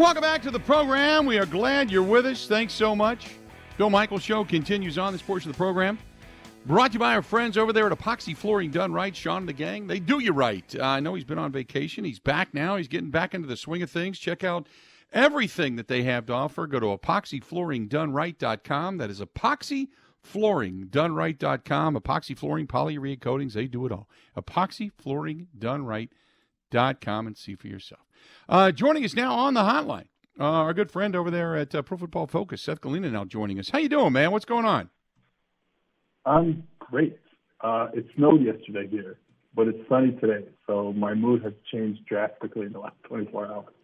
Welcome back to the program. We are glad you're with us. Thanks so much. Bill Michaels Show continues on this portion of the program. Brought to you by our friends over there at Epoxy Flooring Done Right, Sean and the gang. They do you right. Uh, I know he's been on vacation. He's back now. He's getting back into the swing of things. Check out everything that they have to offer. Go to epoxyflooringdoneright.com. That is epoxyflooringdoneright.com. Epoxy flooring, polyurea coatings, they do it all. Epoxyflooringdoneright.com and see for yourself. Uh, joining us now on the hotline, uh, our good friend over there at uh, Pro Football Focus, Seth Galina, now joining us. How you doing, man? What's going on? I'm great. Uh, it snowed yesterday here, but it's sunny today, so my mood has changed drastically in the last 24 hours.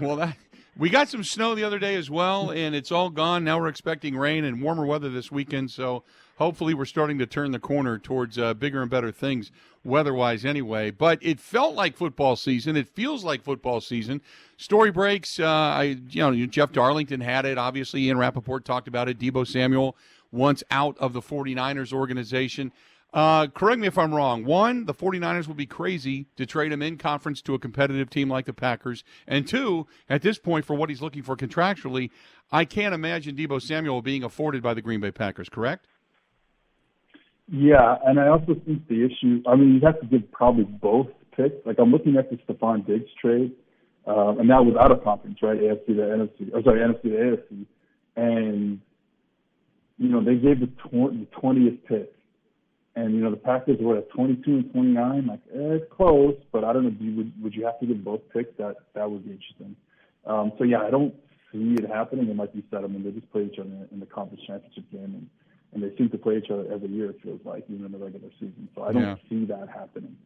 Well, that, we got some snow the other day as well, and it's all gone. Now we're expecting rain and warmer weather this weekend, so hopefully we're starting to turn the corner towards uh, bigger and better things weather-wise anyway. But it felt like football season. It feels like football season. Story breaks. Uh, I, you know, Jeff Darlington had it. Obviously, Ian Rapoport talked about it. Deebo Samuel once out of the 49ers organization. Uh, correct me if I'm wrong. One, the 49ers would be crazy to trade him in conference to a competitive team like the Packers. And two, at this point, for what he's looking for contractually, I can't imagine Deebo Samuel being afforded by the Green Bay Packers, correct? Yeah, and I also think the issue, I mean, you have to give probably both picks. Like, I'm looking at the Stefon Diggs trade, uh, and that was out of conference, right? AFC to NFC, or sorry, NFC to AFC. And, you know, they gave the, tw- the 20th pick and you know the Packers were at 22 and 29. Like eh, it's close, but I don't know. Do you, would would you have to give both picks? That that would be interesting. Um, so yeah, I don't see it happening. It might be said, I mean they just play each other in the conference championship game, and and they seem to play each other every year. It feels like even in the regular season. So I don't yeah. see that happening.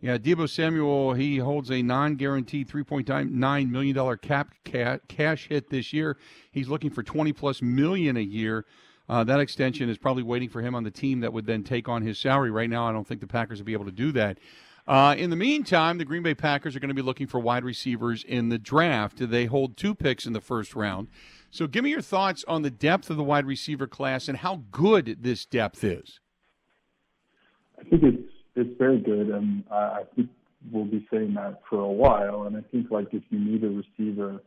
Yeah, Deebo Samuel, he holds a non-guaranteed $3.9 million cap cash hit this year. He's looking for 20 plus million a year. Uh, that extension is probably waiting for him on the team that would then take on his salary. Right now, I don't think the Packers would be able to do that. Uh, in the meantime, the Green Bay Packers are going to be looking for wide receivers in the draft. They hold two picks in the first round. So, give me your thoughts on the depth of the wide receiver class and how good this depth is. I think it's it's very good, and I think we'll be saying that for a while. And I think like if you need a receiver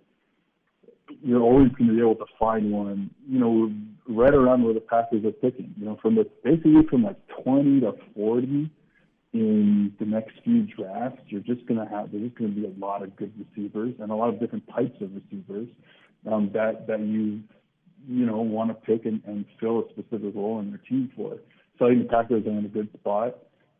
you're always going to be able to find one, you know, right around where the Packers are picking. You know, from the basically from like 20 to 40 in the next few drafts, you're just going to have there's going to be a lot of good receivers and a lot of different types of receivers um, that that you you know want to pick and, and fill a specific role in your team for. So I think the Packers are in a good spot.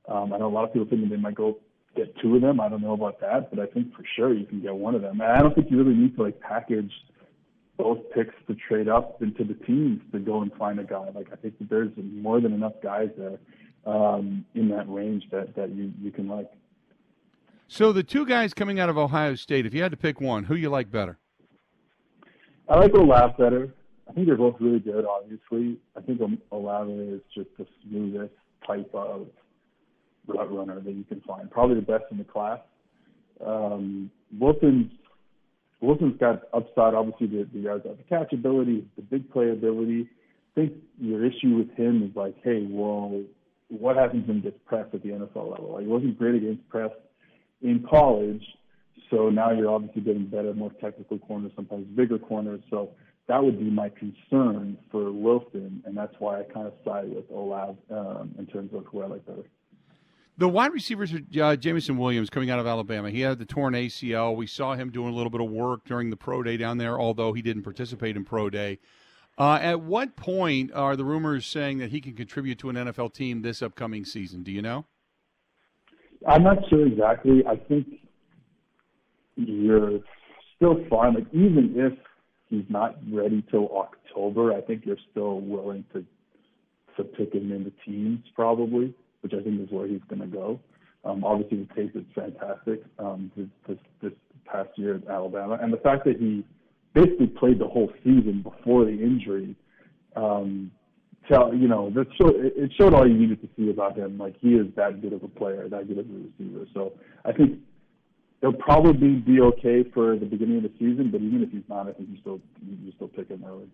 Um, I know a lot of people think they might go get two of them. I don't know about that, but I think for sure you can get one of them. And I don't think you really need to like package both picks to trade up into the teams to go and find a guy. Like I think that there's more than enough guys there um, in that range that that you you can like. So the two guys coming out of Ohio State, if you had to pick one, who you like better? I like Olave better. I think they're both really good. Obviously, I think Olave is just the smoothest type of route runner that you can find. Probably the best in the class. Um, Wilson's Wilson's got upside, obviously the, the yards after catch ability, the big play ability. I think your issue with him is like, hey, well, what happens when he gets pressed at the NFL level? Like, he wasn't great against press in college, so now you're obviously getting better, more technical corners, sometimes bigger corners. So that would be my concern for Wilson, and that's why I kind of side with Olave um, in terms of who I like better. The wide receivers are uh, Jameson Williams coming out of Alabama. He had the torn ACL. We saw him doing a little bit of work during the pro day down there, although he didn't participate in pro day. Uh, at what point are the rumors saying that he can contribute to an NFL team this upcoming season? Do you know? I'm not sure exactly. I think you're still fine. Like even if he's not ready till October, I think you're still willing to to pick him in the teams probably which I think is where he's going to go. Um, obviously, the pace is fantastic um, this, this, this past year at Alabama, and the fact that he basically played the whole season before the injury, um, tell you know that show, it showed all you needed to see about him. Like he is that good of a player, that good of a receiver. So I think he'll probably be okay for the beginning of the season, but even if he's not, I think you still you still pick him early.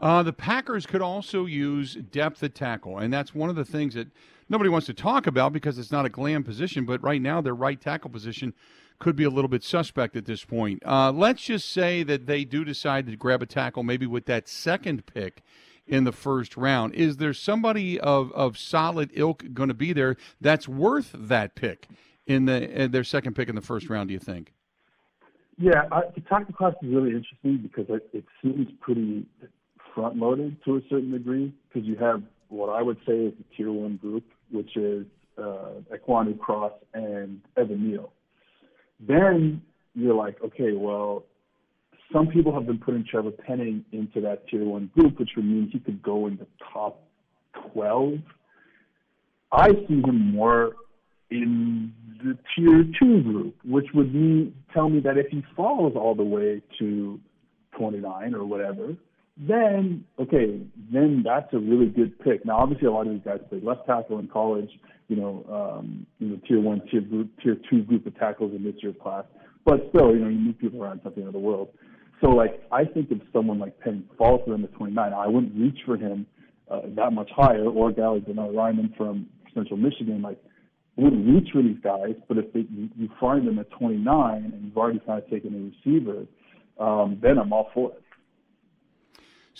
Uh, the Packers could also use depth at tackle, and that's one of the things that nobody wants to talk about because it's not a glam position. But right now, their right tackle position could be a little bit suspect at this point. Uh, let's just say that they do decide to grab a tackle, maybe with that second pick in the first round. Is there somebody of, of solid ilk going to be there that's worth that pick in the in their second pick in the first round? Do you think? Yeah, I, the tackle class is really interesting because it, it seems pretty front loaded to a certain degree because you have what I would say is the tier one group, which is uh, Ekwonu Cross and Evan Neal. Then you're like, okay, well, some people have been putting Trevor Penning into that tier one group, which would mean he could go in the top 12. I see him more in the tier two group, which would mean tell me that if he falls all the way to 29 or whatever, then okay, then that's a really good pick. Now, obviously, a lot of these guys played left tackle in college. You know, um, you know, tier one, tier group, tier two group of tackles in this year's class. But still, you know, you meet people around something of the world. So, like, I think if someone like Penn falls to them at 29, I wouldn't reach for him uh, that much higher, or Gally Bernhard Raimann from Central Michigan. Like, I wouldn't reach for these guys. But if they, you, you find them at 29 and you've already kind of taken a receiver, um, then I'm all for it.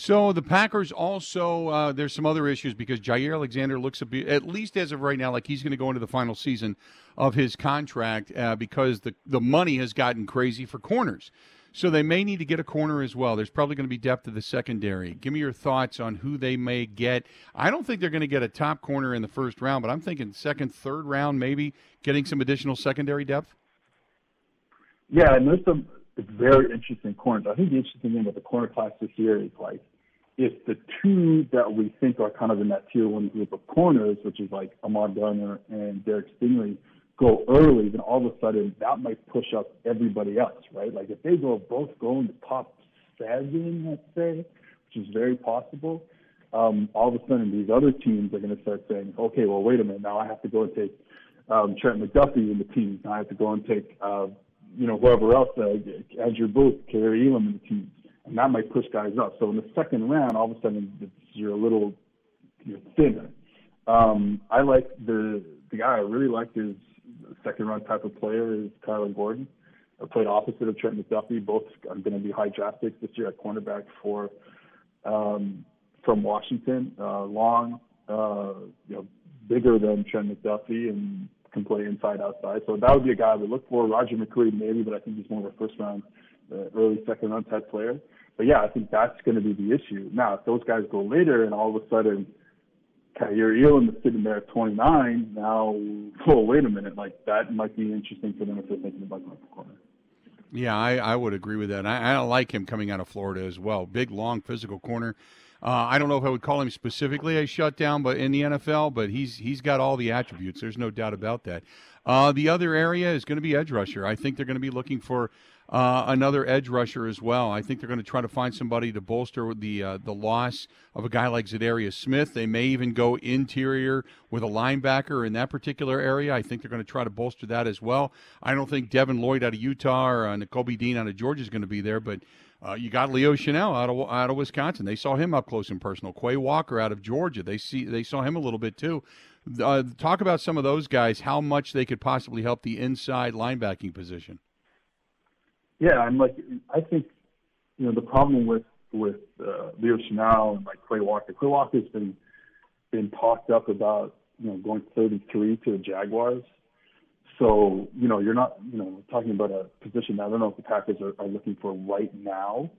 So the Packers also uh, there's some other issues because Jaire Alexander looks at least as of right now like he's going to go into the final season of his contract uh, because the the money has gotten crazy for corners. So they may need to get a corner as well. There's probably going to be depth of the secondary. Give me your thoughts on who they may get. I don't think they're going to get a top corner in the first round, but I'm thinking second, third round, maybe getting some additional secondary depth. Yeah, and there's some very interesting corners. I think the interesting thing about the corner class this year is like if the two that we think are kind of in that tier one group of corners, which is like Ahmad Gardner and Derek Stingley, go early, then all of a sudden that might push up everybody else, right? Like if they go both go in the top seven, let's say, which is very possible, um, all of a sudden these other teams are going to start saying, okay, well, wait a minute, now I have to go and take um, Trent McDuffie in the team. Now I have to go and take, uh, you know, whoever else, uh, Andrew Booth, Kaiir Elam in the team. And that might push guys up. So in the second round, all of a sudden you're a little you're thinner. Um, I like the the guy I really like is second round type of player is Kyler Gordon. I played opposite of Trent McDuffie. Both are going to be high draft picks this year at cornerback for um, from Washington. Uh, long, uh, you know, bigger than Trent McDuffie and can play inside outside. So that would be a guy I would look for. Roger McCreary maybe, but I think he's more of a first round, uh, early second round type player. But yeah, I think that's going to be the issue. Now, if those guys go later and all of a sudden Kaiir Elam is sitting there at 29. Now, oh, wait a minute. Like, that might be interesting for them if they're thinking about going for corner. Yeah, I, I would agree with that. I, I like him coming out of Florida as well. Big, long, physical corner. Uh, I don't know if I would call him specifically a shutdown, but in the NFL, but he's he's got all the attributes. There's no doubt about that. Uh, the other area is going to be edge rusher. I think they're going to be looking for uh, another edge rusher as well. I think they're going to try to find somebody to bolster the uh, the loss of a guy like Za'Darius Smith. They may even go interior with a linebacker in that particular area. I think they're going to try to bolster that as well. I don't think Devin Lloyd out of Utah or uh, Nakobe Dean out of Georgia is going to be there, but uh, you got Leo Chenal out of out of Wisconsin. They saw him up close and personal. Quay Walker out of Georgia. They see they saw him a little bit too. Uh, talk about some of those guys. How much they could possibly help the inside linebacking position. Yeah, I'm like I think you know the problem with with uh, Leo Chenal and like Quay Walker. Quay Walker's been been talked up about you know going 33 to the Jaguars. So you know you're not you know talking about a position. I don't know if the Packers are, are looking for right now,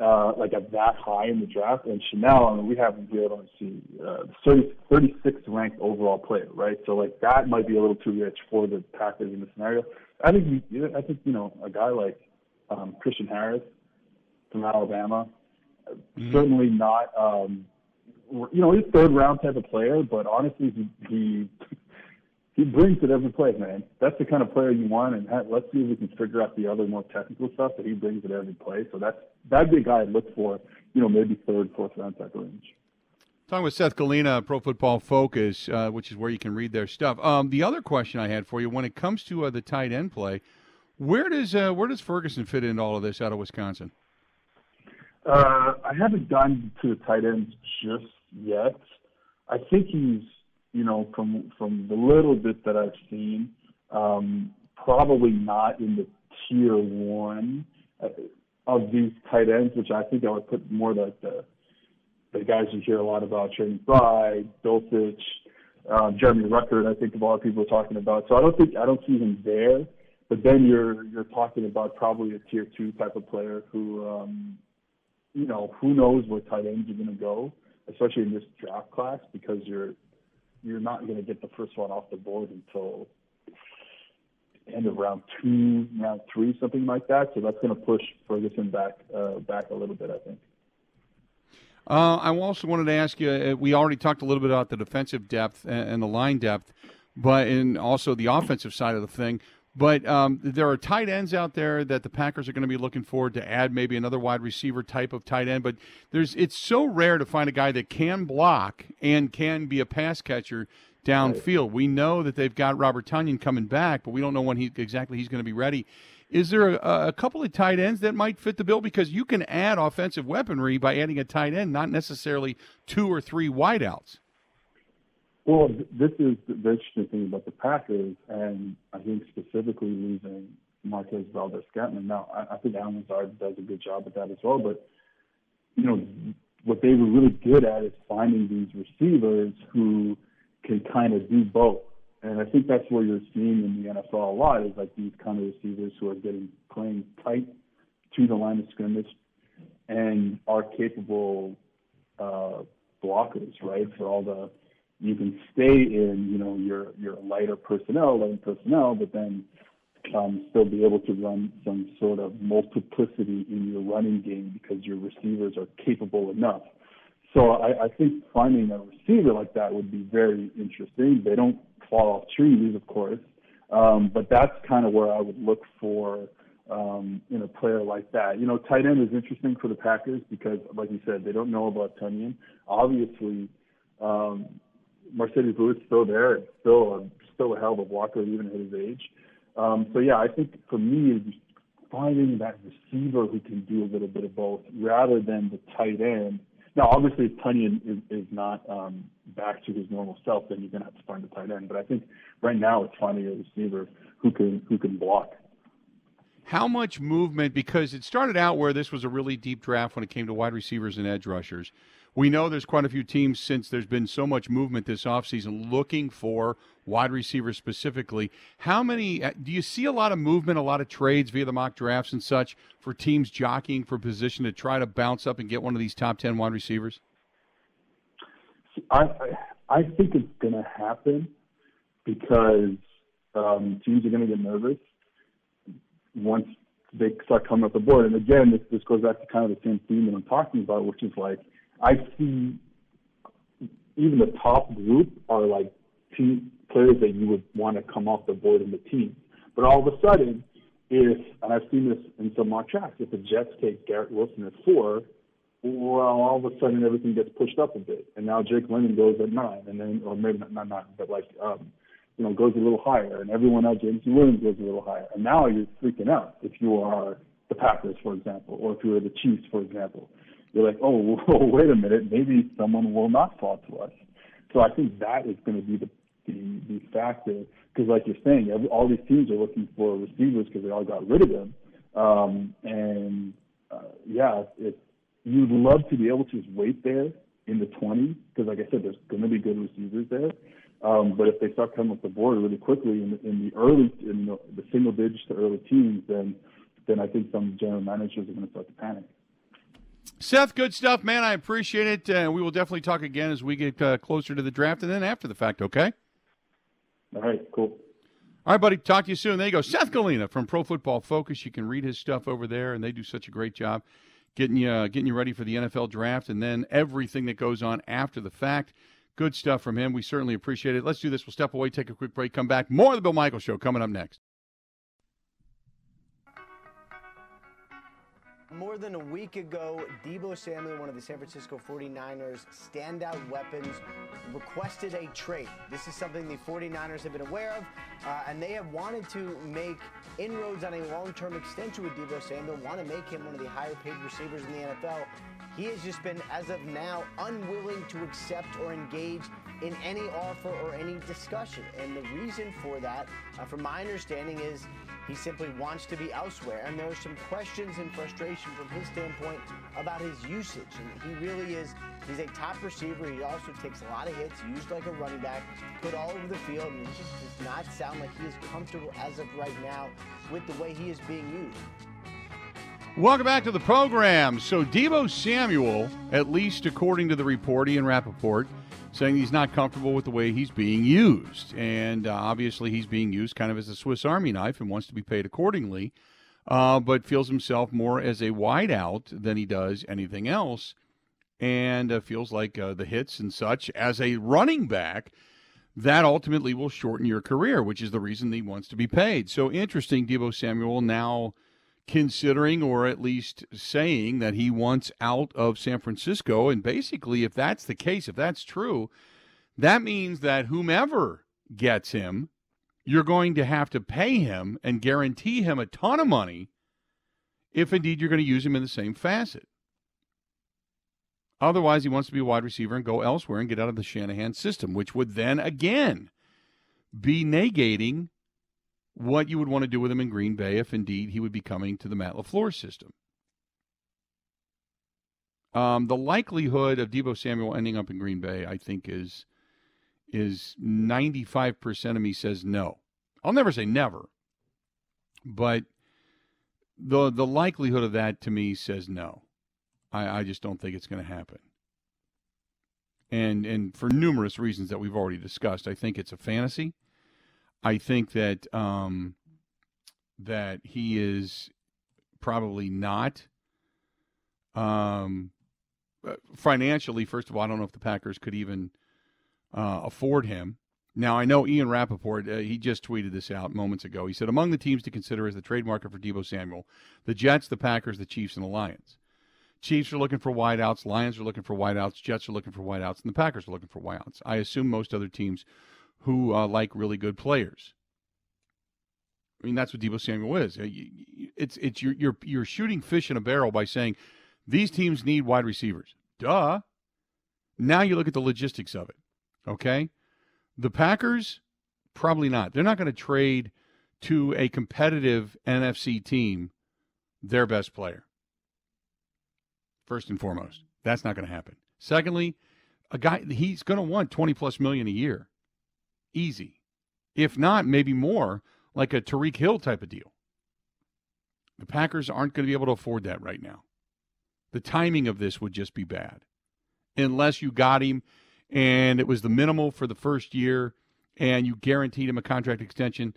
uh, like at that high in the draft. And Chenal, I mean, we have him here. Let's see, uh, 30, 36th ranked overall player, right? So like that might be a little too rich for the Packers in this scenario. I think I think you know a guy like um, Christian Harris from Alabama. Mm-hmm. Certainly not, um, you know, he's third round type of player, but honestly, he, he he brings it every play, man. That's the kind of player you want, and let's see if we can figure out the other more technical stuff. that he brings it every play, so that's that'd be a guy I'd look for. You know, maybe third, fourth round type of range. Talking with Seth Galina, Pro Football Focus, uh, which is where you can read their stuff. Um, the other question I had for you, when it comes to uh, the tight end play, where does uh, where does Ferguson fit into all of this out of Wisconsin? Uh, I haven't gotten to the tight ends just yet. I think he's, you know, from from the little bit that I've seen, um, probably not in the tier one uh, of these tight ends, which I think I would put more like the the guys you hear a lot about, Trey Fry, Dulcich, um, Jeremy Ruckert. I think a lot of people are talking about. So I don't think I don't see him there. But then you're you're talking about probably a tier two type of player who, um, you know, who knows where tight ends are going to go, especially in this draft class, because you're you're not going to get the first one off the board until end of round two, round three, something like that. So that's going to push Ferguson back uh, back a little bit, I think. Uh, I also wanted to ask you. Uh, we already talked a little bit about the defensive depth and, the line depth, but and also the offensive side of the thing. But um, there are tight ends out there that the Packers are going to be looking forward to add maybe another wide receiver type of tight end. But there's it's so rare to find a guy that can block and can be a pass catcher downfield. Right. We know that they've got Robert Tonyan coming back, but we don't know when he exactly he's going to be ready. Is there a, a, couple of tight ends that might fit the bill? Because you can add offensive weaponry by adding a tight end, not necessarily two or three wideouts. Well, this is the interesting thing about the Packers, and I think specifically losing Marquez Valdes-Scantling. Now, I, I think Allen Lazard does a good job at that as well, but you know what they were really good at is finding these receivers who can kind of do both. And I think that's where you're seeing in the NFL a lot is like these kind of receivers who are getting playing tight to the line of scrimmage and are capable uh, blockers, right? For all the you can stay in, you know, your your lighter personnel, light personnel, but then um, still be able to run some sort of multiplicity in your running game because your receivers are capable enough. So I, I think finding a receiver like that would be very interesting. They don't fall off trees, of course, um, but that's kind of where I would look for um, in a player like that. You know, tight end is interesting for the Packers because, like you said, they don't know about Tonyan. Obviously, um, Marcedes Lewis still there. It's still a, still a hell of a blocker even at his age. Um, so yeah, I think for me, finding that receiver who can do a little bit of both rather than the tight end. Now, obviously, if Tonyan is, is not um, back to his normal self, then you're going to have to find a tight end. But I think right now it's finding a receiver who can who can block. How much movement? Because it started out where this was a really deep draft when it came to wide receivers and edge rushers. We know there's quite a few teams since there's been so much movement this offseason looking for wide receivers specifically. How many uh, do you see a lot of movement, a lot of trades via the mock drafts and such for teams jockeying for position to try to bounce up and get one of these top 10 wide receivers? I I think it's going to happen because um, teams are going to get nervous once they start coming up the board. And again, this, this goes back to kind of the same theme that I'm talking about, which is like I see even the top group are like team players that you would want to come off the board in the team. But all of a sudden, if and I've seen this in some mock drafts, if the Jets take Garrett Wilson at four, well, all of a sudden everything gets pushed up a bit, and now Drake London goes at nine, and then or maybe not, not nine, but like um, you know goes a little higher, and everyone else, James Williams goes a little higher, and now you're freaking out if you are the Packers, for example, or if you are the Chiefs, for example. You're like, oh, well, wait a minute, maybe someone will not fall to us. So I think that is going to be the the, the factor because, like you're saying, every, all these teams are looking for receivers because they all got rid of them. Um, and uh, yeah, it, you'd love to be able to just wait there in the 20s because, like I said, there's going to be good receivers there. Um, but if they start coming up the board really quickly in the, in the early, in the, the single digits to early teams, then then I think some general managers are going to start to panic. Seth, good stuff, man. I appreciate it. Uh, we will definitely talk again as we get uh, closer to the draft and then after the fact, okay? All right, cool. All right, buddy. Talk to you soon. There you go. Seth Galina from Pro Football Focus. You can read his stuff over there, and they do such a great job getting you uh, getting you ready for the NFL draft and then everything that goes on after the fact. Good stuff from him. We certainly appreciate it. Let's do this. We'll step away, take a quick break, come back. More of the Bill Michael Show coming up next. More than a week ago, Deebo Samuel, one of the San Francisco 49ers standout weapons, requested a trade. This is something the 49ers have been aware of, uh, and they have wanted to make inroads on a long-term extension with Deebo Samuel, want to make him one of the higher-paid receivers in the NFL. He has just been, as of now, unwilling to accept or engage in any offer or any discussion. And the reason for that, uh, from my understanding, is he simply wants to be elsewhere. And there are some questions and frustration from his standpoint about his usage. And he really is, he's a top receiver. He also takes a lot of hits, used like a running back, put all over the field. And it just does not sound like he is comfortable as of right now with the way he is being used. Welcome back to the program. So, Deebo Samuel, at least according to the report, Ian Rapoport, saying he's not comfortable with the way he's being used. And uh, obviously, he's being used kind of as a Swiss Army knife and wants to be paid accordingly, uh, but feels himself more as a wideout than he does anything else. And uh, feels like uh, the hits and such as a running back, that ultimately will shorten your career, which is the reason he wants to be paid. So interesting, Deebo Samuel now considering or at least saying that he wants out of San Francisco. And basically, if that's the case, if that's true, that means that whomever gets him, you're going to have to pay him and guarantee him a ton of money if indeed you're going to use him in the same facet. Otherwise, he wants to be a wide receiver and go elsewhere and get out of the Shanahan system, which would then again be negating what you would want to do with him in Green Bay if indeed he would be coming to the Matt LaFleur system. Um, the likelihood of Deebo Samuel ending up in Green Bay, I think, is is 95% of me says no. I'll never say never, but the the likelihood of that to me says no. I, I just don't think it's going to happen. And and for numerous reasons that we've already discussed, I think it's a fantasy. I think that um, that he is probably not um, uh, financially. First of all, I don't know if the Packers could even uh, afford him. Now I know Ian Rapoport. Uh, he just tweeted this out moments ago. He said among the teams to consider is the trade market for Deebo Samuel, the Jets, the Packers, the Chiefs, and the Lions. Chiefs are looking for wideouts. Lions are looking for wideouts. Jets are looking for wideouts, and the Packers are looking for wideouts. I assume most other teams who uh, like really good players. I mean, that's what Deebo Samuel is. It's it's you're you're you're shooting fish in a barrel by saying these teams need wide receivers. Duh. Now you look at the logistics of it. Okay, the Packers probably not. They're not going to trade to a competitive NFC team their best player. First and foremost, that's not going to happen. Secondly, a guy he's going to want 20 plus million a year easy. If not, maybe more, like a Tyreek Hill type of deal. The Packers aren't going to be able to afford that right now. The timing of this would just be bad. Unless you got him and it was the minimal for the first year and you guaranteed him a contract extension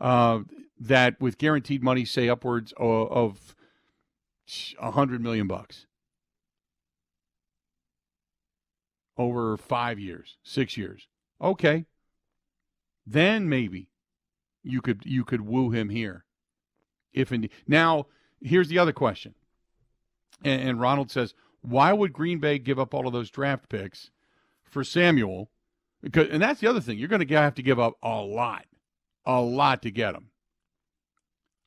uh, that with guaranteed money, say upwards of a hundred million bucks over five years, six years. Okay, then maybe you could you could woo him here. If indeed. Now, here's the other question. And, and Ronald says, why would Green Bay give up all of those draft picks for Samuel? Because and that's the other thing. You're going to have to give up a lot, a lot to get him.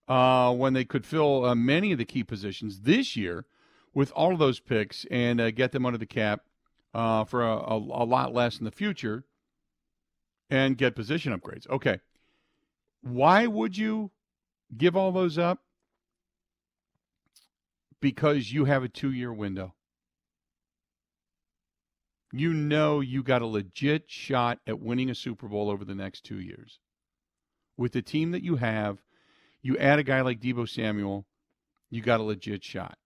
Uh, when they could fill uh, many of the key positions this year with all of those picks and uh, get them under the cap uh, for a, a, a, lot less in the future and get position upgrades. Okay. Why would you give all those up? Because you have a two year window. You know you got a legit shot at winning a Super Bowl over the next two years. With the team that you have, you add a guy like Deebo Samuel, you got a legit shot.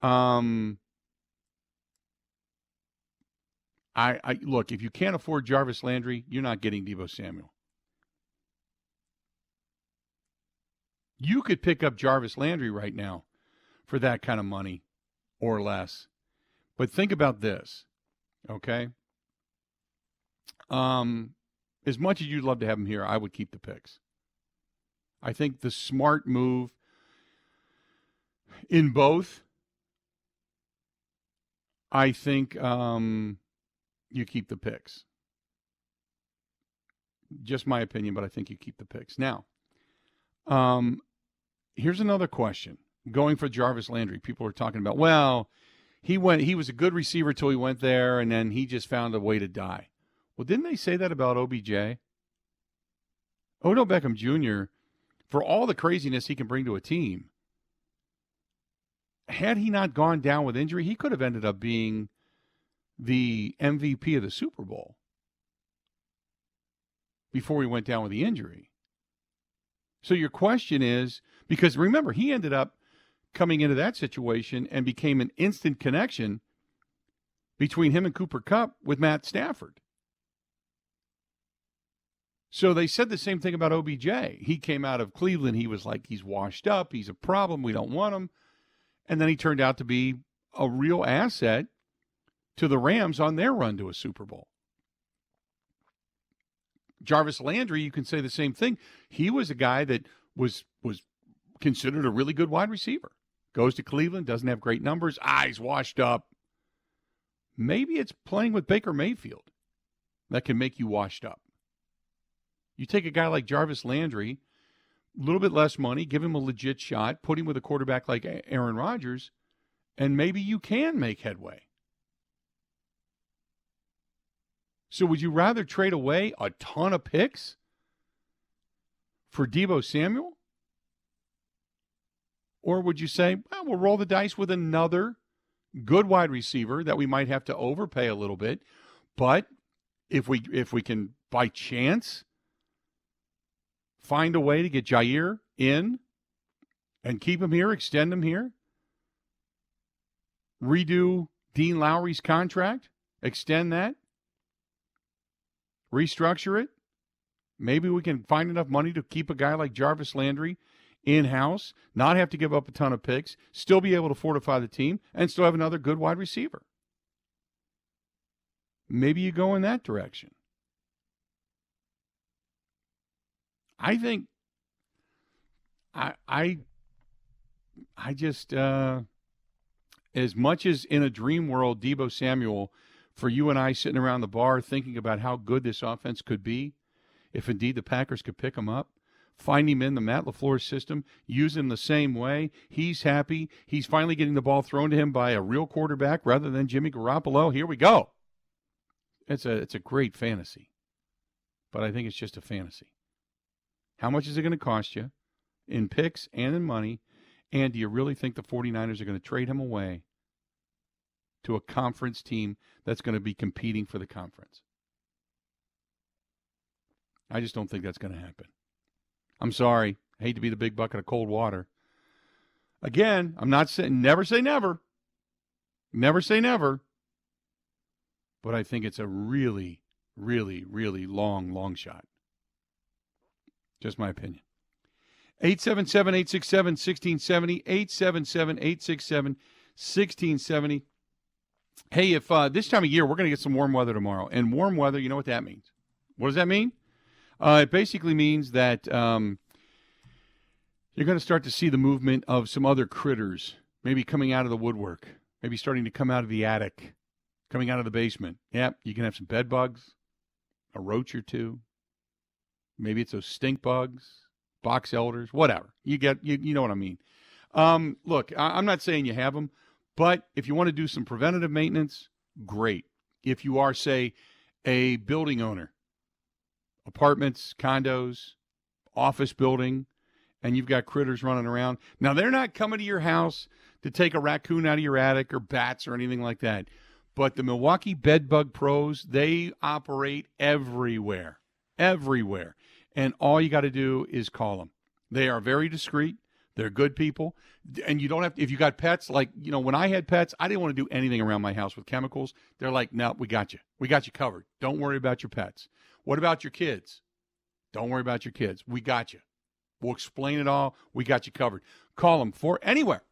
Um, I, I look, if you can't afford Jarvis Landry, you're not getting Deebo Samuel. You could pick up Jarvis Landry right now for that kind of money or less. But think about this, okay? Um, as much as you'd love to have him here, I would keep the picks. I think the smart move in both. I think um, you keep the picks. Just my opinion, but I think you keep the picks. Now, um, here's another question. Going for Jarvis Landry, people are talking about, well, he went. He was a good receiver till he went there, and then he just found a way to die. Well, didn't they say that about OBJ? Odell Beckham Jr. For all the craziness he can bring to a team, had he not gone down with injury, he could have ended up being the MVP of the Super Bowl before he went down with the injury. So your question is because remember, he ended up coming into that situation and became an instant connection between him and Cooper Kupp with Matt Stafford. So they said the same thing about OBJ. He came out of Cleveland. He was like, he's washed up. He's a problem. We don't want him. And then he turned out to be a real asset to the Rams on their run to a Super Bowl. Jarvis Landry, you can say the same thing. He was a guy that was was considered a really good wide receiver. Goes to Cleveland, doesn't have great numbers, eyes washed up. Maybe it's playing with Baker Mayfield that can make you washed up. You take a guy like Jarvis Landry, a little bit less money, give him a legit shot, put him with a quarterback like Aaron Rodgers, and maybe you can make headway. So would you rather trade away a ton of picks for Deebo Samuel? Or would you say, well, we'll roll the dice with another good wide receiver that we might have to overpay a little bit, but if we if we can by chance find a way to get Jaire in and keep him here, extend him here, redo Dean Lowry's contract, extend that, restructure it. Maybe we can find enough money to keep a guy like Jarvis Landry in house, not have to give up a ton of picks, still be able to fortify the team, and still have another good wide receiver. Maybe you go in that direction. I think I I I just uh as much as in a dream world Deebo Samuel for you and I sitting around the bar thinking about how good this offense could be, if indeed the Packers could pick him up, find him in the Matt LaFleur system, use him the same way. He's happy. He's finally getting the ball thrown to him by a real quarterback rather than Jimmy Garoppolo. Here we go. It's a it's a great fantasy. But I think it's just a fantasy. How much is it going to cost you in picks and in money? And do you really think the 49ers are going to trade him away to a conference team that's going to be competing for the conference. I just don't think that's going to happen. I'm sorry. I hate to be the big bucket of cold water. Again, I'm not saying never say never. Never say never. But I think it's a really, really, really long, long shot. Just my opinion. 877 867 1670. 877 867 1670. Hey, if uh, this time of year we're going to get some warm weather tomorrow, and warm weather, you know what that means? What does that mean? Uh, it basically means that um, you're going to start to see the movement of some other critters, maybe coming out of the woodwork, maybe starting to come out of the attic, coming out of the basement. Yep, you can have some bed bugs, a roach or two. Maybe it's those stink bugs, box elders, whatever. You get, you, you know what I mean. Um, look, I, I'm not saying you have them. But if you want to do some preventative maintenance, great. If you are, say, a building owner, apartments, condos, office building, and you've got critters running around. Now, they're not coming to your house to take a raccoon out of your attic or bats or anything like that. But the Milwaukee Bedbug Pros, they operate everywhere, everywhere. And all you got to do is call them. They are very discreet. They're good people. And you don't have to, if you got pets, like, you know, when I had pets, I didn't want to do anything around my house with chemicals. They're like, no, we got you. We got you covered. Don't worry about your pets. What about your kids? Don't worry about your kids. We got you. We'll explain it all. We got you covered. Call them for anywhere.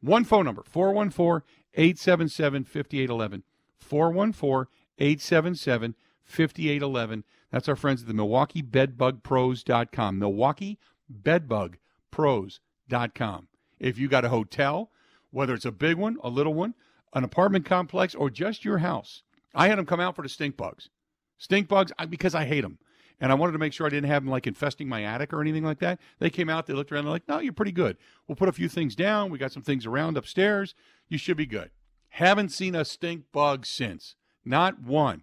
One phone number 414 877 5811. 414 877 5811. That's our friends at the Milwaukee Bedbugpros.com. Milwaukee Bedbug Pros com. If you got a hotel, whether it's a big one, a little one, an apartment complex, or just your house, I had them come out for the stink bugs. Stink bugs because I hate them. And I wanted to make sure I didn't have them like infesting my attic or anything like that. They came out, they looked around, they're like, no, you're pretty good. We'll put a few things down. We got some things around upstairs. You should be good. Haven't seen a stink bug since. Not one.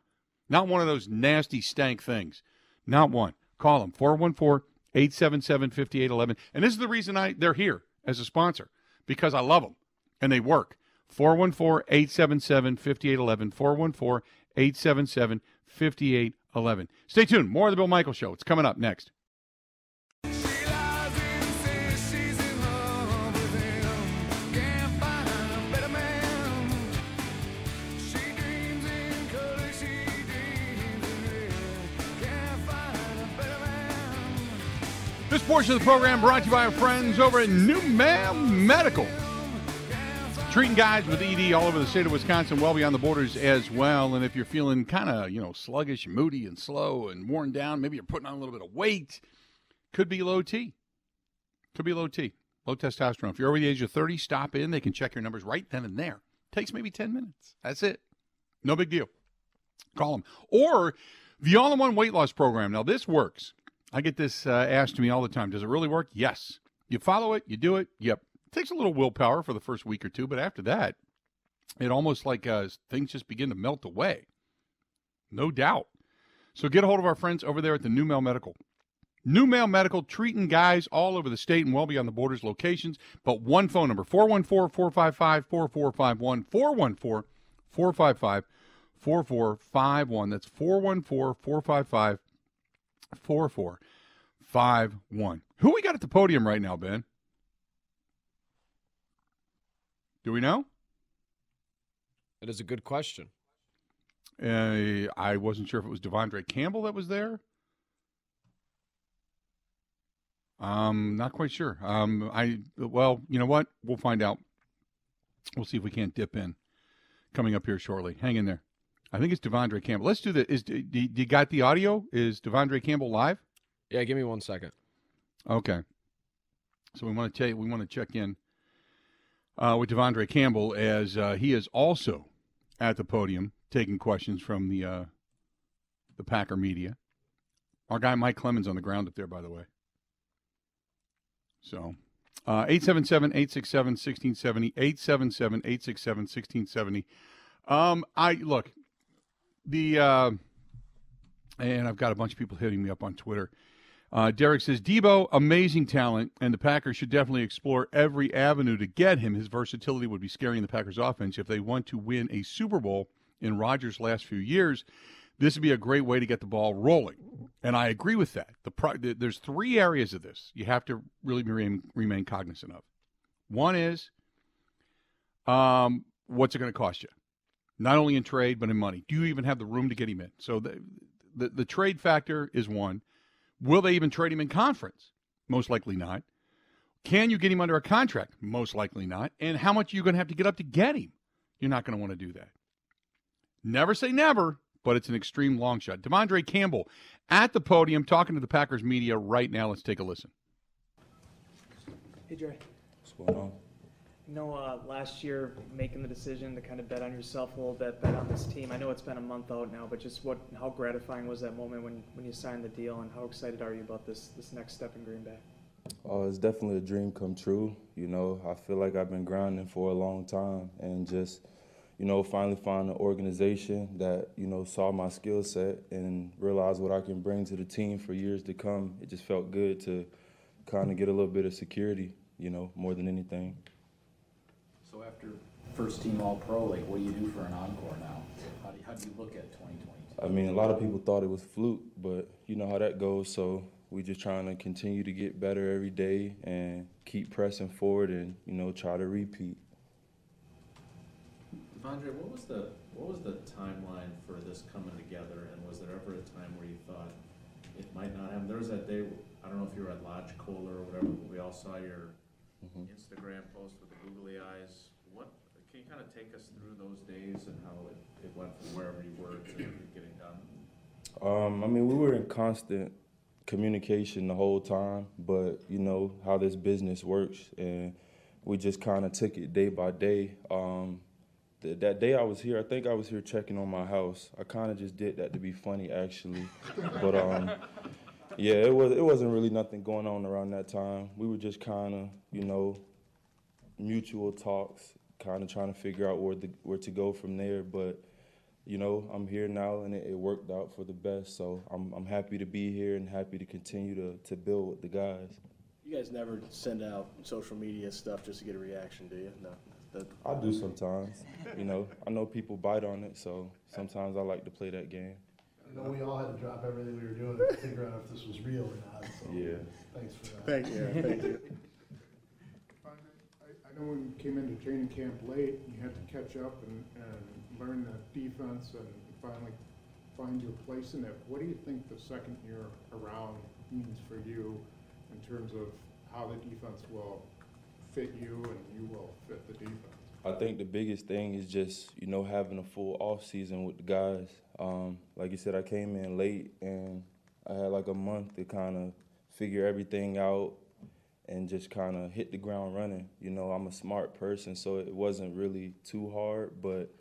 Not one of those nasty stank things. Not one. Call them 414 877 5811. And this is the reason I they're here as a sponsor because I love them and they work. 414 877 5811. 414 877 5811. Stay tuned. More of the Bill Michael Show. It's coming up next. Portion of the program brought to you by our friends over at New Man Medical. Treating guys with ED all over the state of Wisconsin, well beyond the borders as well. And if you're feeling kind of, you know, sluggish, moody, and slow and worn down, maybe you're putting on a little bit of weight, could be low T. Could be low T, low testosterone. If you're over the age of 30, stop in. They can check your numbers right then and there. Takes maybe 10 minutes. That's it. No big deal. Call them. Or the all in one weight loss program. Now, this works. I get this uh, asked to me all the time. Does it really work? Yes. You follow it, you do it. Yep. It takes a little willpower for the first week or two, but after that, it almost like uh, things just begin to melt away. No doubt. So get a hold of our friends over there at the NuMale Medical. NuMale Medical treating guys all over the state and well beyond the borders locations, but one phone number 414 455 4451. 414 455 4451. That's 414 455 4451. Who we got at the podium right now, Ben? Do we know? It is a good question. Uh, I wasn't sure if it was De'Vondre Campbell that was there. Um, not quite sure. Um, I well, you know what? We'll find out. We'll see if we can't dip in. Coming up here shortly. Hang in there. I think it's De'Vondre Campbell. Let's do the. Is do, you got the audio? Is De'Vondre Campbell live? Yeah, give me one second. Okay. So we want to tell you, we want to check in uh, with De'Vondre Campbell as uh, he is also at the podium taking questions from the uh, the Packer media. Our guy Mike Clemens on the ground up there, by the way. So, uh, 877 867 1670, 877 867 1670. Um, I look, the, uh, and I've got a bunch of people hitting me up on Twitter. Uh, Derek says Deebo, amazing talent, and the Packers should definitely explore every avenue to get him. His versatility would be scaring the Packers offense if they want to win a Super Bowl in Rodgers' last few years. This would be a great way to get the ball rolling, and I agree with that. The pro- there's three areas of this you have to really remain, remain cognizant of. One is, um, what's it going to cost you? Not only in trade but in money. Do you even have the room to get him in? So the the, the trade factor is one. Will they even trade him in conference? Most likely not. Can you get him under a contract? Most likely not. And how much are you going to have to get up to get him? You're not going to want to do that. Never say never, but it's an extreme long shot. De'Vondre Campbell at the podium talking to the Packers media right now. Let's take a listen. Hey, Dre. What's going on? You know, last year making the decision to kind of bet on yourself a little bit, bet on this team. I know it's been a month out now, but just what, how gratifying was that moment when, when you signed the deal, and how excited are you about this this next step in Green Bay? Oh, it's definitely a dream come true. You know, I feel like I've been grinding for a long time, and just, you know, finally find an organization that you know saw my skill set and realized what I can bring to the team for years to come. It just felt good to kind of get a little bit of security, you know, more than anything. So after first team All Pro, like what do you do for an encore now? How do you, how do you look at 2022? I mean, a lot of people thought it was fluke, but you know how that goes. So we're just trying to continue to get better every day and keep pressing forward and you know try to repeat. De'Vondre, what was the what was the timeline for this coming together, and was there ever a time where you thought it might not happen? There was that day. I don't know if you were at Lodge Kohler or whatever, but we all saw your Mhm. Instagram post with the googly eyes. What can you kind of take us through those days and how it, it went from wherever you were to getting done? Um, I mean, we were in constant communication the whole time, but you know how this business works, and we just kind of took it day by day. Um, th- that day I was here, I think I was here checking on my house. I kind of just did that to be funny, actually, but um, yeah, it was it wasn't really nothing going on around that time. We were just kind of, you know, mutual talks, kind of trying to figure out where the, where to go from there. But you know, I'm here now, and it, it worked out for the best. So I'm I'm happy to be here and happy to continue to to build with the guys. You guys never send out social media stuff just to get a reaction, do you? No. That, I do sometimes. You know, I know people bite on it, so sometimes I like to play that game. I know we all had to drop everything we were doing to figure out if this was real or not, so. Yeah. Thanks for that. thank you. Thank you. I, know when you came into training camp late, you had to catch up and, and learn the defense and finally find your place in it. What do you think the second year around means for you in terms of how the defense will fit you and you will fit the defense? I think the biggest thing is just you know having a full off season with the guys. Um, like you said, I came in late and I had like a month to kind of figure everything out and just kind of hit the ground running. You know, I'm a smart person, so it wasn't really too hard. But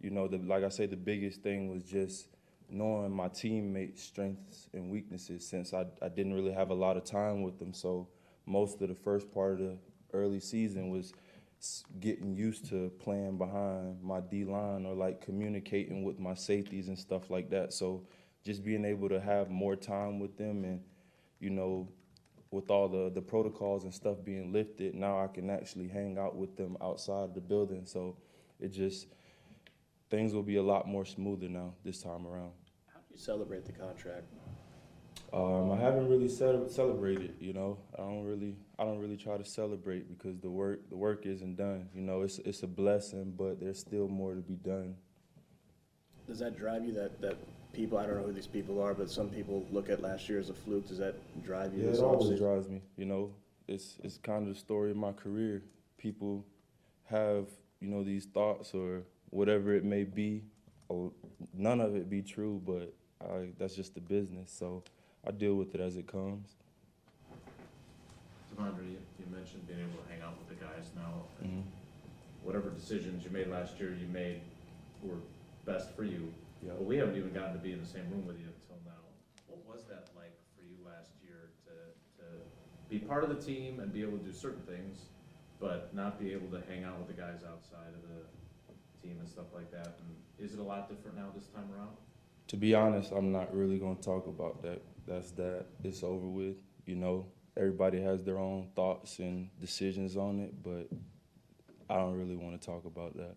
you know, the, like I say, the biggest thing was just knowing my teammates' strengths and weaknesses. Since I I didn't really have a lot of time with them, so most of the first part of the early season was getting used to playing behind my D line or like communicating with my safeties and stuff like that. So just being able to have more time with them and you know with all the the protocols and stuff being lifted, now I can actually hang out with them outside of the building. So it just things will be a lot more smoother now this time around. How do you celebrate the contract? Um, I haven't really ce- celebrated. You know, I don't really, I don't really try to celebrate because the work, the work isn't done. You know, it's it's a blessing, but there's still more to be done. Does that drive you that, that people, I don't know who these people are, but some people look at last year as a fluke. Does that drive you? Yeah, it always offseason? drives me. You know, it's it's kind of the story of my career. People have you know these thoughts or whatever it may be. or None of it be true, but I, that's just the business. So I deal with it as it comes. De'Vondre, you, you mentioned being able to hang out with the guys now. Mhm. Whatever decisions you made last year, you made were best for you. Yeah. But we haven't even gotten to be in the same room with you until now. What was that like for you last year to, to be part of the team and be able to do certain things, but not be able to hang out with the guys outside of the team and stuff like that? And is it a lot different now this time around? To be honest, I'm not really gonna talk about that. That's that. It's over with. You know, everybody has their own thoughts and decisions on it, but I don't really want to talk about that.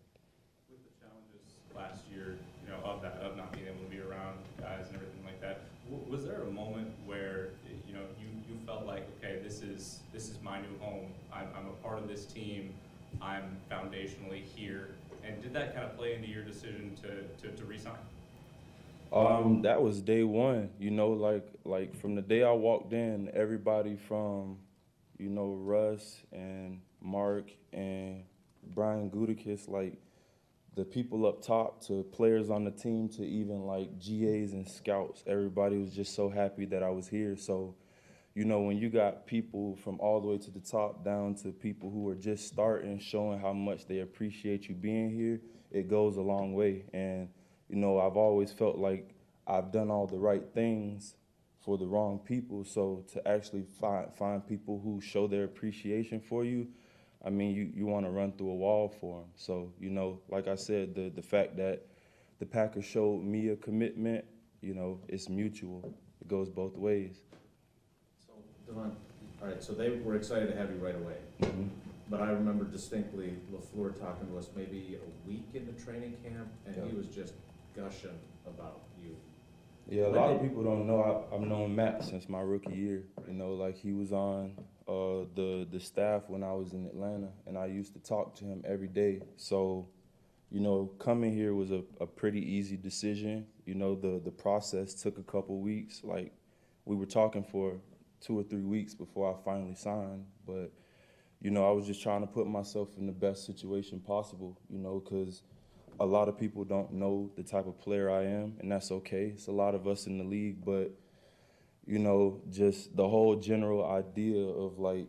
with the challenges last year, know, of that, of not being able to be around guys and everything like that, w- was there a moment where, you know, you, you felt like, okay, this is, this is my new home, I'm, I'm a part of this team, I'm foundationally here, and did that kind of play into your decision to, to, to resign? Um, that was day one. You know, like like from the day I walked in, everybody from, you know, Russ and Mark and Brian Gutekunst, like the people up top to players on the team to even like GAs and scouts, everybody was just so happy that I was here. So, you know, when you got people from all the way to the top down to people who are just starting, showing how much they appreciate you being here, it goes a long way. And you know, I've always felt like I've done all the right things for the wrong people. So to actually find find people who show their appreciation for you, I mean, you, you want to run through a wall for them. So you know, like I said, the the fact that the Packers showed me a commitment, you know, it's mutual. It goes both ways. So, Devon, all right, so they were excited to have you right away. Mhm. But I remember distinctly LaFleur talking to us maybe a week into training camp, and he was just gushing about you. Yeah, a lot of people don't know. I, I've known Matt since my rookie year. You know, like he was on uh, the the staff when I was in Atlanta, and I used to talk to him every day. So, you know, coming here was a, a pretty easy decision. You know, the the process took a couple weeks. Like we were talking for two or three weeks before I finally signed, but you know, I was just trying to put myself in the best situation possible. You know, because a lot of people don't know the type of player I am, and that's okay. It's a lot of us in the league, but you know, just the whole general idea of like,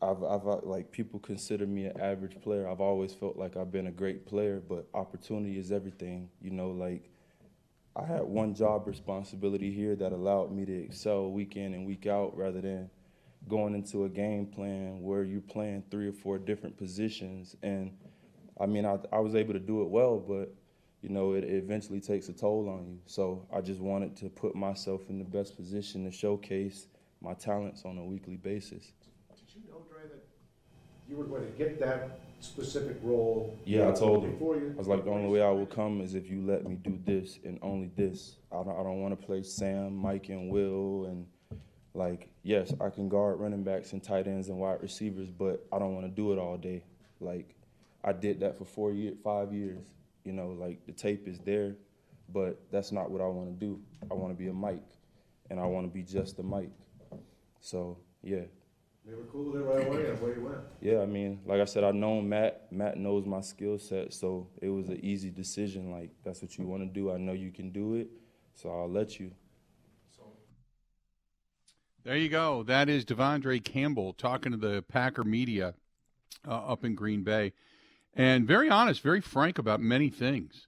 I've, I've uh, like people consider me an average player. I've always felt like I've been a great player, but opportunity is everything. You know, like I had one job responsibility here that allowed me to excel week in and week out, rather than going into a game plan where you're playing three or four different positions and I mean, I, I was able to do it well, but you know, it, it eventually takes a toll on you. So I just wanted to put myself in the best position to showcase my talents on a weekly basis. Did you know, Dre, that you were going to get that specific role? Yeah, I told him. You. I was like, the only way I will come is if you let me do this and only this. I don't, I don't want to play Sam, Mike, and Will. And like, yes, I can guard running backs and tight ends and wide receivers, but I don't want to do it all day. Like, I did that for four years, five years. You know, like the tape is there, but that's not what I want to do. I want to be a mic, and I want to be just a mic. So yeah. They were cool with it right away, and away you went. Yeah, I mean, like I said, I know Matt. Matt knows my skill set, so it was an easy decision. Like that's what you want to do. I know you can do it, so I'll let you. There you go. That is De'Vondre Campbell talking to the Packer media uh, up in Green Bay, and very honest, very frank about many things.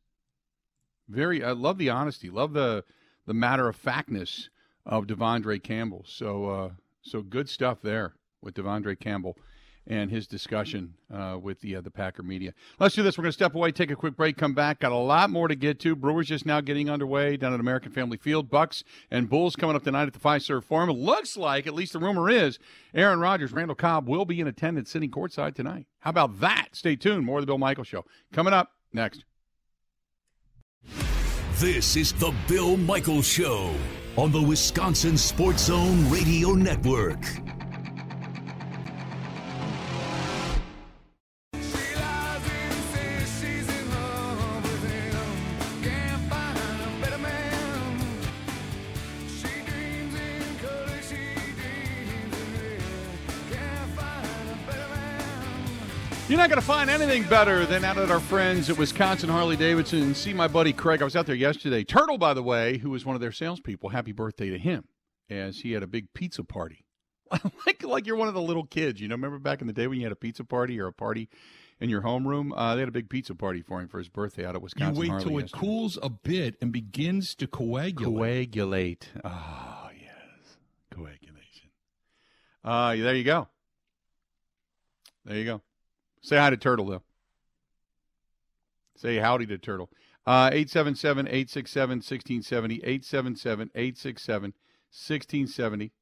Very, I love the honesty, love the the matter of factness of De'Vondre Campbell. So, uh, so good stuff there with De'Vondre Campbell and his discussion uh, with the uh, the Packer media. Let's do this. We're going to step away, take a quick break, come back. Got a lot more to get to. Brewers just now getting underway down at American Family Field. Bucks and Bulls coming up tonight at the Fiserv Forum. It looks like, at least the rumor is, Aaron Rodgers, Randall Cobb will be in attendance sitting courtside tonight. How about that? Stay tuned. More of the Bill Michael Show coming up next. This is the Bill Michael Show on the Wisconsin Sports Zone Radio Network. Going to find anything better than out at our friends at Wisconsin Harley Davidson. See my buddy Craig. I was out there yesterday. Turtle, by the way, who was one of their salespeople. Happy birthday to him, as he had a big pizza party. like like you're one of the little kids. You know, remember back in the day when you had a pizza party or a party in your homeroom? Uh, they had a big pizza party for him for his birthday out at Wisconsin. You wait Harley till it yesterday. cools a bit and begins to coagulate. Coagulate. Oh, yes. Coagulation. Uh, there you go. There you go. Say hi to Turtle, though. Say howdy to Turtle. Uh, 877 867 1670. 877 867 1670.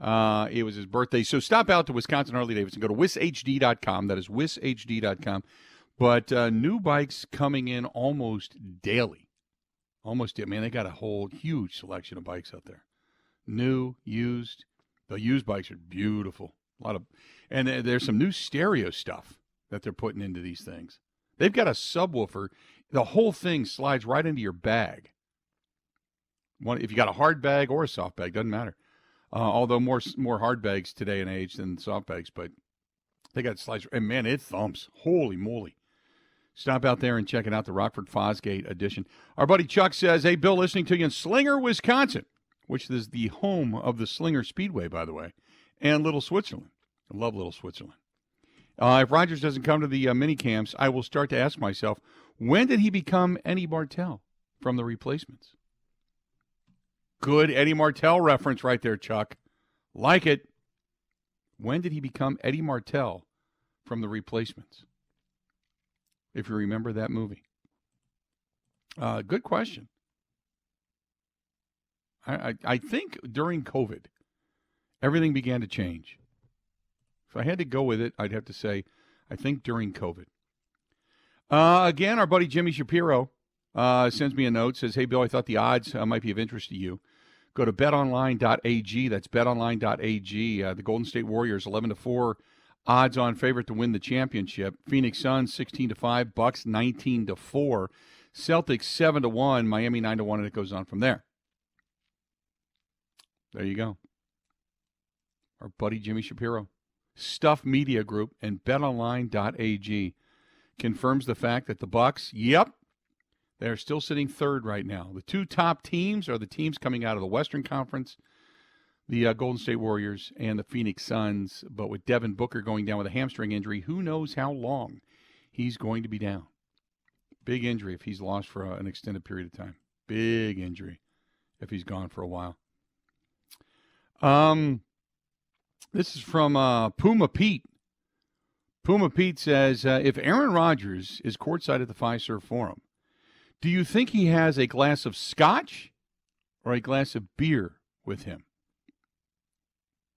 Uh, it was his birthday. So stop out to Wisconsin Harley Davidson. Go to wishd.com. That is wishd.com. But uh, new bikes coming in almost daily. Almost, da- man, they got a whole huge selection of bikes out there. New, used. The used bikes are beautiful. A lot of, and there's some new stereo stuff that they're putting into these things. They've got a subwoofer. The whole thing slides right into your bag. One, if you got a hard bag or a soft bag, doesn't matter. Uh, although more more hard bags today and age than soft bags, but they got slides. And man, it thumps. Holy moly! Stop out there and check it out. The Rockford Fosgate edition. Our buddy Chuck says, "Hey, Bill, listening to you in Slinger, Wisconsin, which is the home of the Slinger Speedway, by the way, and Little Switzerland. I love Little Switzerland. Uh, if Rodgers doesn't come to the uh, mini camps, I will start to ask myself, when did he become Eddie Martel from the replacements? Good Eddie Martel reference right there, Chuck. Like it. When did he become Eddie Martel from the replacements? If you remember that movie. Uh, good question. I, I, I think during COVID, everything began to change. If I had to go with it, I'd have to say, I think during COVID. Uh, again, our buddy Jimmy Shapiro uh, sends me a note, says, Hey, Bill, I thought the odds uh, might be of interest to you. Go to betonline.ag. That's betonline.ag. Uh, the Golden State Warriors, 11 to 4 odds on favorite to win the championship. Phoenix Suns, 16 to 5. Bucks, 19 to 4. Celtics, 7 to 1. Miami, 9 to 1. And it goes on from there. There you go. Our buddy Jimmy Shapiro. Stuff Media Group and betonline.ag confirms the fact that the Bucks, yep, they're still sitting third right now. The two top teams are the teams coming out of the Western Conference, the uh, Golden State Warriors and the Phoenix Suns. But with Devin Booker going down with a hamstring injury, who knows how long he's going to be down? Big injury if he's lost for uh, an extended period of time. Big injury if he's gone for a while. Um, this is from uh, Puma Pete. Puma Pete says uh, if Aaron Rodgers is courtside at the Fiserv Forum, do you think he has a glass of scotch or a glass of beer with him?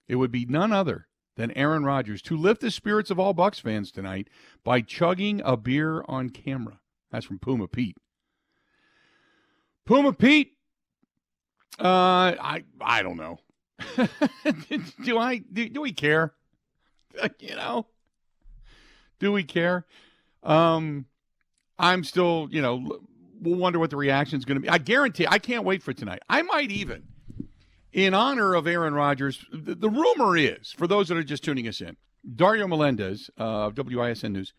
It would be none other than Aaron Rodgers to lift the spirits of all Bucks fans tonight by chugging a beer on camera. That's from Puma Pete. Puma Pete, uh, I I don't know. do I do, do we care? you know, do we care? Um, I'm still, you know, we'll wonder what the reaction is going to be. I guarantee, I can't wait for tonight. I might even, in honor of Aaron Rodgers, the, the rumor is, for those that are just tuning us in, Dario Melendez uh, of WISN News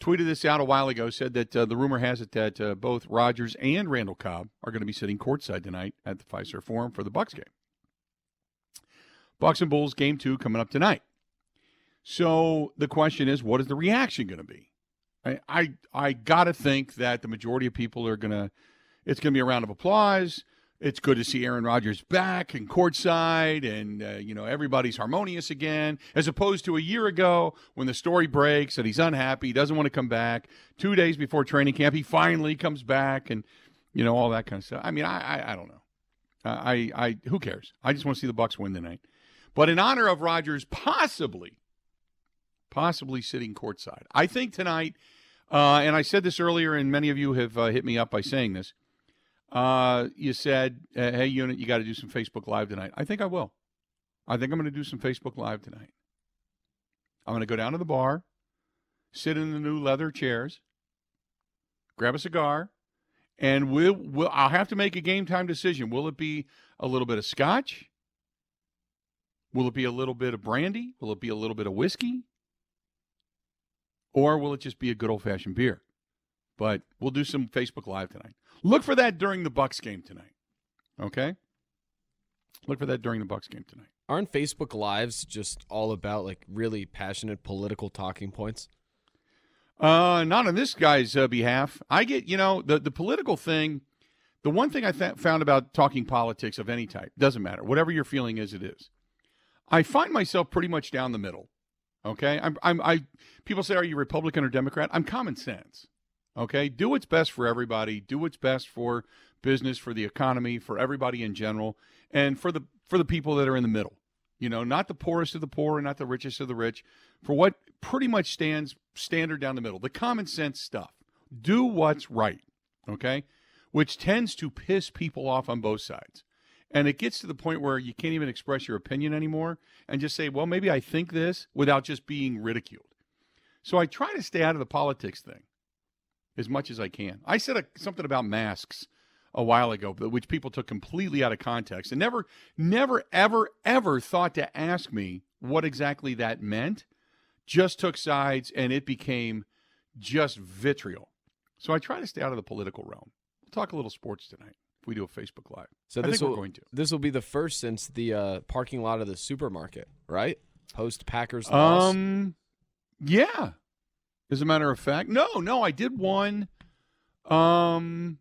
tweeted this out a while ago, said that uh, the rumor has it that uh, both Rodgers and Randall Cobb are going to be sitting courtside tonight at the Fiserv Forum for the Bucks game. Bucks and Bulls game two coming up tonight. So the question is, what is the reaction going to be? I I, I got to think that the majority of people are going to. It's going to be a round of applause. It's good to see Aaron Rodgers back and courtside, and uh, you know everybody's harmonious again, as opposed to a year ago when the story breaks that he's unhappy, he doesn't want to come back. Two days before training camp, he finally comes back, and you know all that kind of stuff. I mean, I I, I don't know. I I who cares? I just want to see the Bucks win tonight. But in honor of Rodgers possibly possibly sitting courtside. I think tonight, uh, and I said this earlier, and many of you have uh, hit me up by saying this. Uh, you said, uh, "Hey, unit, you got to do some Facebook Live tonight." I think I will. I think I'm going to do some Facebook Live tonight. I'm going to go down to the bar, sit in the new leather chairs, grab a cigar, and we'll, we'll I'll have to make a game time decision. Will it be a little bit of scotch? Will it be a little bit of brandy? Will it be a little bit of whiskey? Or will it just be a good old fashioned beer? But we'll do some Facebook Live tonight. Look for that during the Bucks game tonight. Okay? Look for that during the Bucks game tonight. Aren't Facebook Lives just all about like really passionate political talking points? Uh, not on this guy's uh, behalf. I get, you know, the the political thing. The one thing I th- found about talking politics of any type doesn't matter. Whatever your feeling is, it is. I find myself pretty much down the middle. Okay, I'm, I'm, I. People say, "Are you Republican or Democrat?" I'm common sense. Okay, do what's best for everybody. Do what's best for business, for the economy, for everybody in general, and for the for the people that are in the middle. You know, not the poorest of the poor and not the richest of the rich. For what pretty much stands standard down the middle, the common sense stuff. Do what's right. Okay, which tends to piss people off on both sides. And it gets to the point where you can't even express your opinion anymore and just say, well, maybe I think this without just being ridiculed. So I try to stay out of the politics thing as much as I can. I said a, something about masks a while ago, which people took completely out of context and never, never, ever, ever thought to ask me what exactly that meant. Just took sides and it became just vitriol. So I try to stay out of the political realm. We'll talk a little sports tonight if we do a Facebook Live. So I this will going to. this will be the first since the uh, parking lot of the supermarket, right? Post Packers loss. Um, yeah. As a matter of fact, no, no, I did one. Um,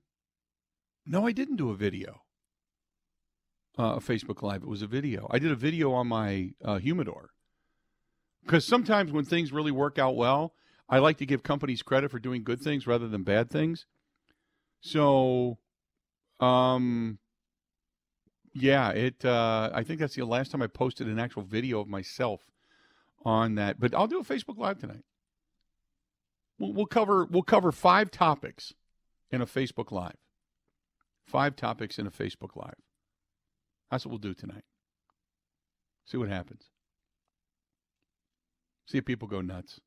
no, I didn't do a video. Uh, a Facebook Live. It was a video. I did a video on my uh, humidor because sometimes when things really work out well, I like to give companies credit for doing good things rather than bad things. So, um, yeah, it. Uh, I think that's the last time I posted an actual video of myself on that. But I'll do a Facebook Live tonight. We'll, we'll cover we'll cover five topics in a Facebook Live. Five topics in a Facebook Live. That's what we'll do tonight. See what happens. See if people go nuts,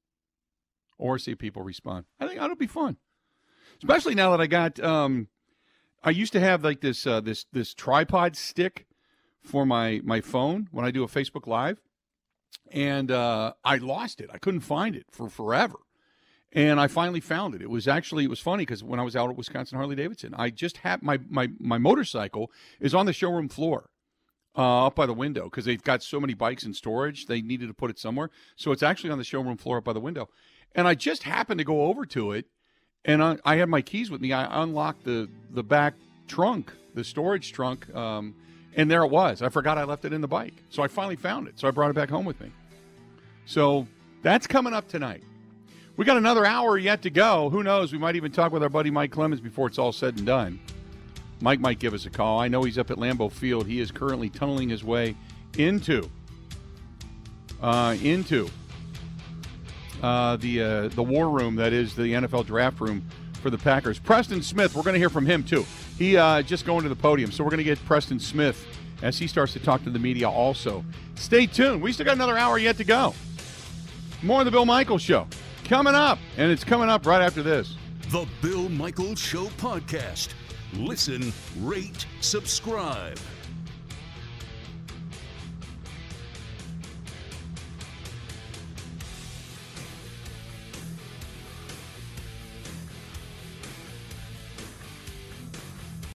or see if people respond. I think that'll be fun, especially now that I got. Um, I used to have like this uh, this this tripod stick for my my phone when I do a Facebook Live, and uh, I lost it. I couldn't find it for forever, and I finally found it. It was actually it was funny because when I was out at Wisconsin Harley Davidson, I just had my my my motorcycle is on the showroom floor. Uh, up by the window because they've got so many bikes in storage, they needed to put it somewhere. So it's actually on the showroom floor up by the window. And I just happened to go over to it, and I, I had my keys with me. I unlocked the the back trunk, the storage trunk, um, and there it was. I forgot I left it in the bike, so I finally found it. So I brought it back home with me. So that's coming up tonight. We got another hour yet to go. Who knows? We might even talk with our buddy Mike Clemens before it's all said and done. Mike might give us a call. I know he's up at Lambeau Field. He is currently tunneling his way into uh, into uh, the uh, the war room that is the NFL draft room for the Packers. Preston Smith, we're going to hear from him too. He uh, just going to the podium, so we're going to get Preston Smith as he starts to talk to the media. Also, stay tuned. We still got another hour yet to go. More of the Bill Michaels Show coming up, and it's coming up right after this. The Bill Michaels Show podcast. Listen, rate, subscribe.